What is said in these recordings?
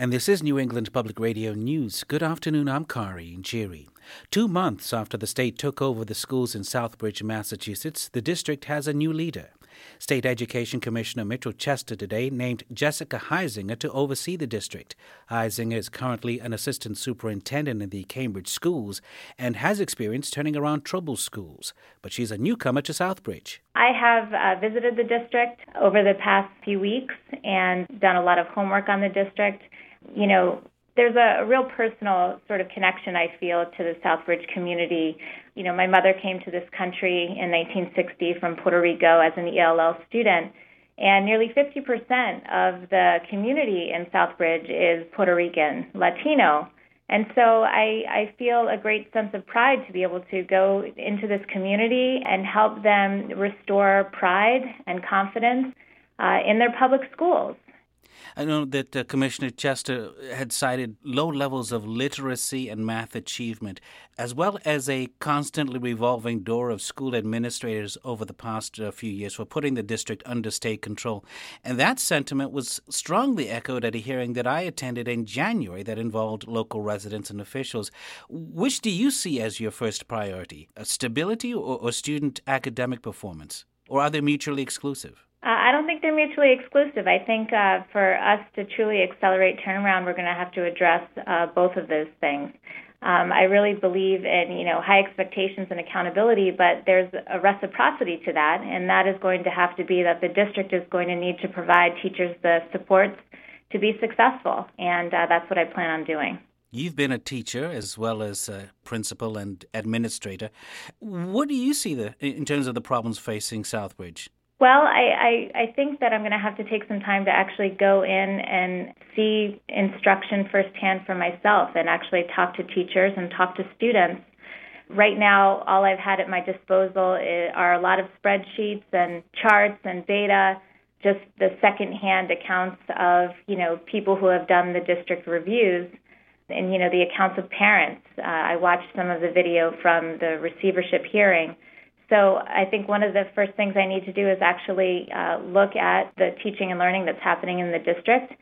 And this is New England Public Radio News. Good afternoon, I'm Kari Njiri. Two months after the state took over the schools in Southbridge, Massachusetts, the district has a new leader. State Education Commissioner Mitchell Chester today named Jessica Huizenga to oversee the district. Huizenga is currently an assistant superintendent in the Cambridge schools and has experience turning around troubled schools, but she's a newcomer to Southbridge. I have uh, visited the district over the past few weeks and done a lot of homework on the district you know, there's a, real personal sort of connection I feel to the Southbridge community. You know, my mother came to this country in 1960 from Puerto Rico as an ELL student, and nearly 50% of the community in Southbridge is Puerto Rican, Latino. And so I, I feel a great sense of pride to be able to go into this community and help them restore pride and confidence uh, in their public schools. I know that uh, Commissioner Chester had cited low levels of literacy and math achievement, as well as a constantly revolving door of school administrators over the past uh, few years for putting the district under state control. And that sentiment was strongly echoed at a hearing that I attended in January that involved local residents and officials. Which do you see as your first priority, stability or, or student academic performance? Or are they mutually exclusive? Uh, I don't think they're mutually exclusive. I think uh, for us to truly accelerate turnaround, we're going to have to address uh, both of those things. Um, I really believe in you know high expectations and accountability, but there's a reciprocity to that, and that is going to have to be that the district is going to need to provide teachers the supports to be successful, and uh, that's what I plan on doing. You've been a teacher as well as a principal and administrator. What do you see the, in terms of the problems facing Southbridge? Well, I, I, I think that I'm going to have to take some time to actually go in and see instruction firsthand for myself and actually talk to teachers and talk to students. Right now, all I've had at my disposal are a lot of spreadsheets and charts and data, just the secondhand accounts of, you know, people who have done the district reviews and, you know, the accounts of parents. Uh, I watched some of the video from the receivership hearing so I think one of the first things I need to do is actually uh, look at the teaching and learning that's happening in the district,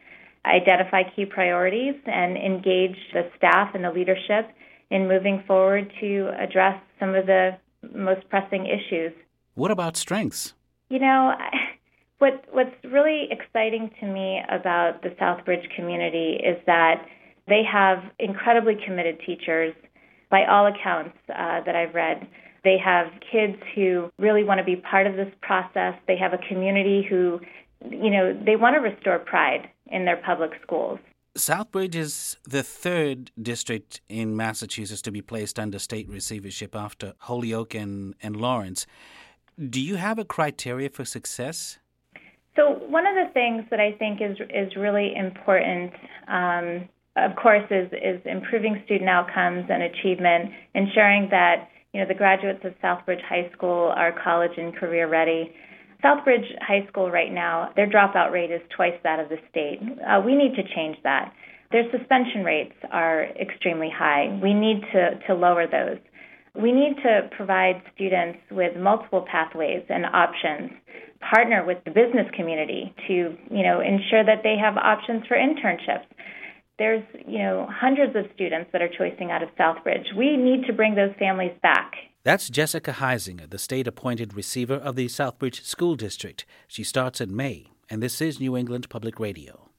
identify key priorities, and engage the staff and the leadership in moving forward to address some of the most pressing issues. What about strengths? You know, what what's really exciting to me about the Southbridge community is that they have incredibly committed teachers by all accounts uh, that I've read. They have kids who really want to be part of this process. They have a community who, you know, they want to restore pride in their public schools. Southbridge is the third district in Massachusetts to be placed under state receivership after Holyoke and, and Lawrence. Do you have a criteria for success? So one of the things that I think is is really important, um, of course, is is improving student outcomes and achievement, ensuring that you know, the graduates of Southbridge High School are college and career ready. Southbridge High School right now, their dropout rate is twice that of the state. Uh, we need to change that. Their suspension rates are extremely high. We need to, to lower those. We need to provide students with multiple pathways and options. Partner with the business community to, you know, ensure that they have options for internships there's you know hundreds of students that are choicing out of Southbridge. We need to bring those families back. That's Jessica Huizenga, the state appointed receiver of the Southbridge School District. She starts in May, and this is New England Public Radio.